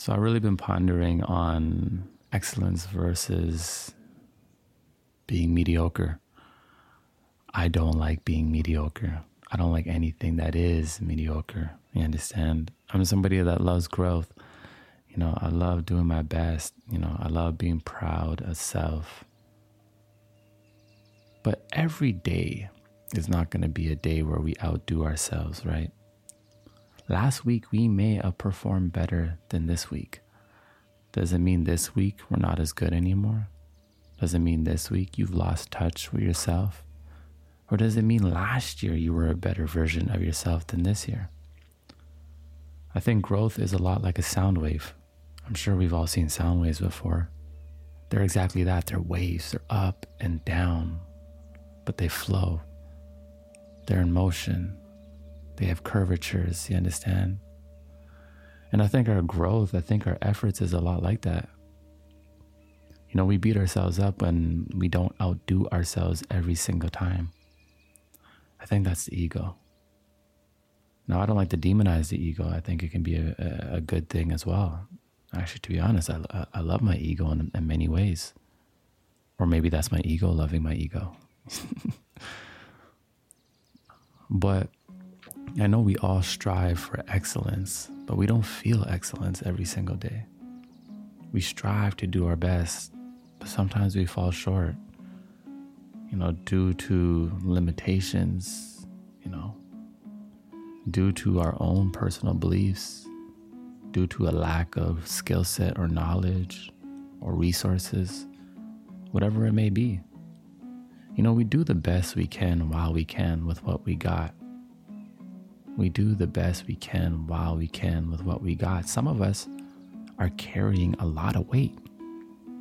So I've really been pondering on excellence versus being mediocre. I don't like being mediocre. I don't like anything that is mediocre. You understand? I'm somebody that loves growth. You know, I love doing my best. You know, I love being proud of self. But every day is not going to be a day where we outdo ourselves, right? Last week, we may have performed better than this week. Does it mean this week we're not as good anymore? Does it mean this week you've lost touch with yourself? Or does it mean last year you were a better version of yourself than this year? I think growth is a lot like a sound wave. I'm sure we've all seen sound waves before. They're exactly that. They're waves, they're up and down, but they flow. They're in motion, they have curvatures, you understand? And I think our growth, I think our efforts is a lot like that. You know, we beat ourselves up when we don't outdo ourselves every single time. I think that's the ego. Now, I don't like to demonize the ego. I think it can be a, a good thing as well. Actually, to be honest, I, I love my ego in, in many ways. Or maybe that's my ego loving my ego. but I know we all strive for excellence, but we don't feel excellence every single day. We strive to do our best, but sometimes we fall short, you know, due to limitations, you know, due to our own personal beliefs, due to a lack of skill set or knowledge or resources, whatever it may be. You know, we do the best we can while we can with what we got. We do the best we can while we can with what we got. Some of us are carrying a lot of weight,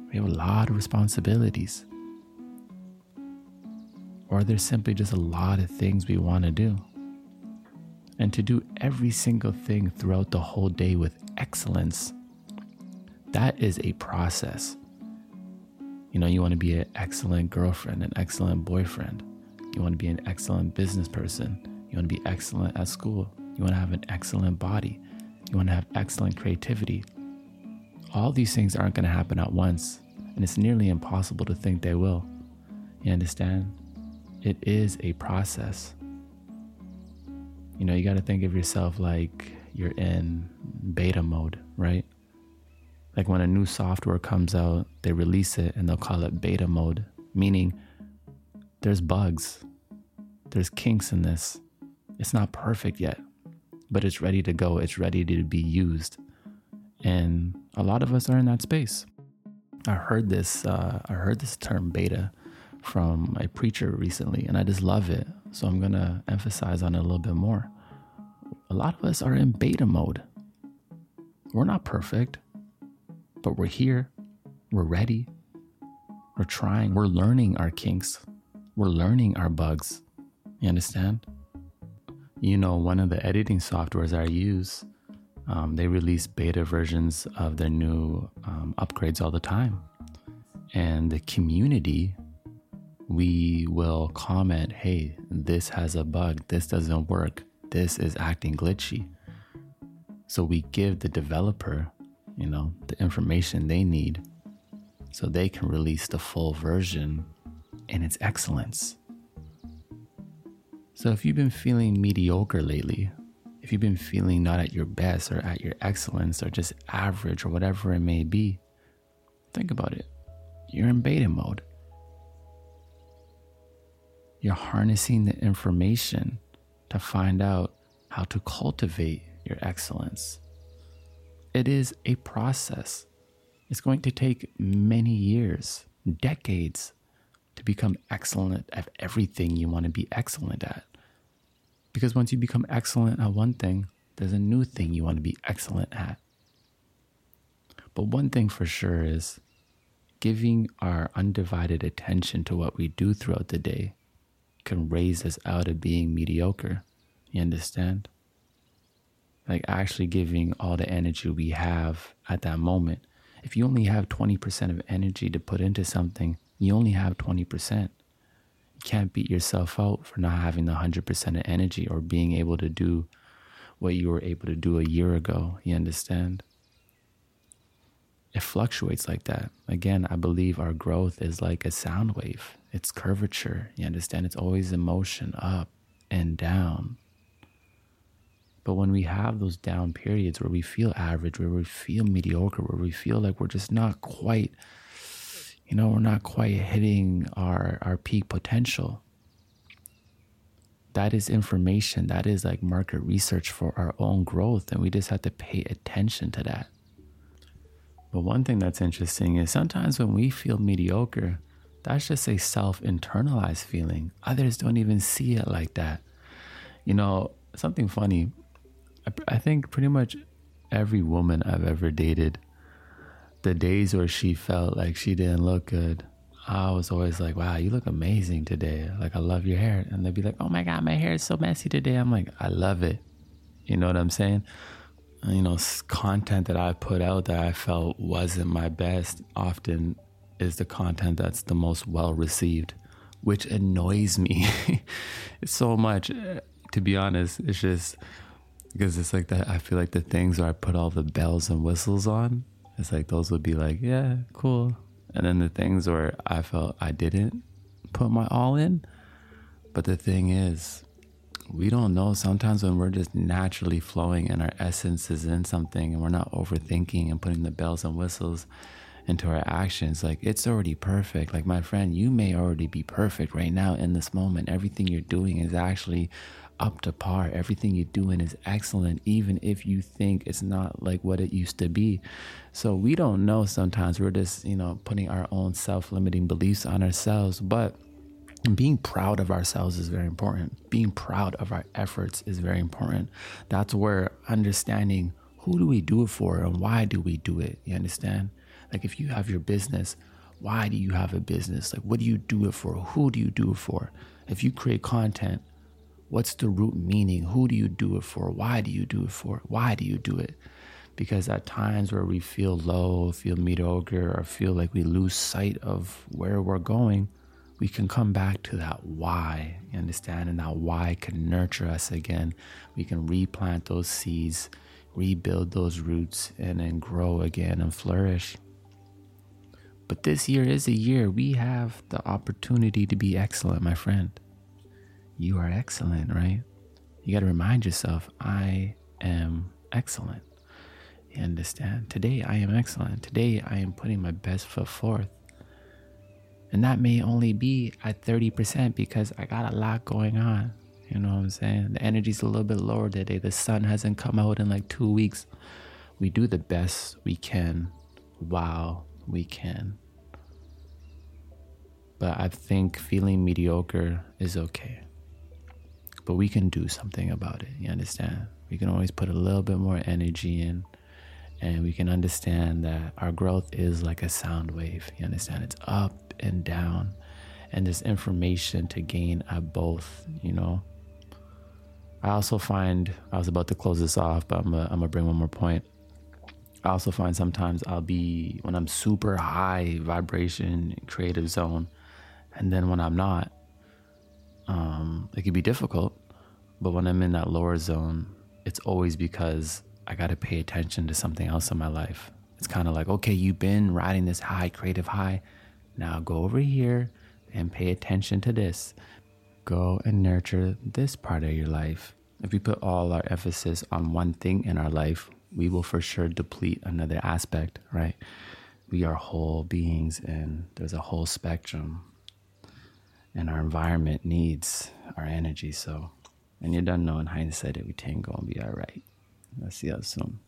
we have a lot of responsibilities. Or there's simply just a lot of things we want to do. And to do every single thing throughout the whole day with excellence, that is a process. You know, you want to be an excellent girlfriend, an excellent boyfriend. You want to be an excellent business person. You want to be excellent at school. You want to have an excellent body. You want to have excellent creativity. All these things aren't going to happen at once, and it's nearly impossible to think they will. You understand? It is a process. You know, you got to think of yourself like you're in beta mode, right? Like when a new software comes out, they release it and they'll call it beta mode, meaning there's bugs, there's kinks in this, it's not perfect yet, but it's ready to go. It's ready to be used. And a lot of us are in that space. I heard this uh, I heard this term beta from a preacher recently and I just love it. So I'm to emphasize on it a little bit more. A lot of us are in beta mode. We're not perfect, but we're here. We're ready. We're trying. We're learning our kinks. We're learning our bugs. You understand? You know, one of the editing softwares I use, um, they release beta versions of their new um, upgrades all the time. And the community, we will comment, hey, this has a bug, this doesn't work, this is acting glitchy. So we give the developer, you know, the information they need so they can release the full version in its excellence. So if you've been feeling mediocre lately, if you've been feeling not at your best or at your excellence or just average or whatever it may be, think about it. You're in beta mode. You're harnessing the information to find out how to cultivate your excellence. It is a process. It's going to take many years, decades to become excellent at everything you want to be excellent at. Because once you become excellent at one thing, there's a new thing you want to be excellent at. But one thing for sure is giving our undivided attention to what we do throughout the day can raise us out of being mediocre. You understand? Like actually giving all the energy we have at that moment. If you only have 20% of energy to put into something, you only have 20%. You can't beat yourself out for not having the 100% of energy or being able to do what you were able to do a year ago. You understand? it fluctuates like that. Again, I believe our growth is like a sound wave. It's curvature. You understand? It's always in motion up and down. But when we have those down periods where we feel average, where we feel mediocre, where we feel like we're just not quite, you know, we're not quite hitting our, our peak potential, that is information. That is like market research for our own growth. And we just have to pay attention to that. But one thing that's interesting is sometimes when we feel mediocre, that's just a self internalized feeling. Others don't even see it like that. You know, something funny. I, I think pretty much every woman I've ever dated, the days where she felt like she didn't look good, I was always like, wow, you look amazing today. Like, I love your hair. And they'd be like, oh my God, my hair is so messy today. I'm like, I love it. You know what I'm saying? You know, content that I put out that I felt wasn't my best often is the content that's the most well received, which annoys me so much. Uh, to be honest, it's just because it's like that. I feel like the things where I put all the bells and whistles on, it's like those would be like, yeah, cool, and then the things where I felt I didn't put my all in. But the thing is, we don't know sometimes when we're just naturally flowing and our essence is in something and we're not overthinking and putting the bells and whistles into our actions. Like it's already perfect. Like my friend, you may already be perfect right now in this moment. Everything you're doing is actually up to par. Everything you're doing is excellent, even if you think it's not like what it used to be. So we don't know sometimes. We're just, you know, putting our own self limiting beliefs on ourselves. But being proud of ourselves is very important. Being proud of our efforts is very important. That's where understanding who do we do it for and why do we do it? You understand? Like if you have your business, why do you have a business? Like what do you do it for? Who do you do it for? If you create content, What's the root meaning? Who do you do it for? Why do you do it for? Why do you do it? Because at times where we feel low, feel mediocre, or feel like we lose sight of where we're going, we can come back to that why, you understand? And that why can nurture us again. We can replant those seeds, rebuild those roots, and then grow again and flourish. But this year is a year we have the opportunity to be excellent, my friend you are excellent, right? You got to remind yourself, I am excellent. You understand? Today I am excellent. Today I am putting my best foot forth. And that may only be at 30% because I got a lot going on. You know what I'm saying? The energy's a little bit lower today. The sun hasn't come out in like two weeks. We do the best we can while we can. But I think feeling mediocre is okay but we can do something about it. You understand? We can always put a little bit more energy in, and we can understand that our growth is like a sound wave. You understand? It's up and down, and there's information to gain at both, you know. I also find, I was about to close this off, but I'm going to bring one more point. I also find sometimes I'll be, when I'm super high vibration, creative zone, and then when I'm not, um, it can be difficult. But when I'm in that lower zone, it's always because I got to pay attention to something else in my life. It's kind of like, okay, you've been riding this high, creative high. Now go over here and pay attention to this. Go and nurture this part of your life. If we put all our emphasis on one thing in our life, we will for sure deplete another aspect, right? We are whole beings and there's a whole spectrum and our environment needs our energy. So, and you don't know in hindsight, everything gonna be all right. I'll see you soon.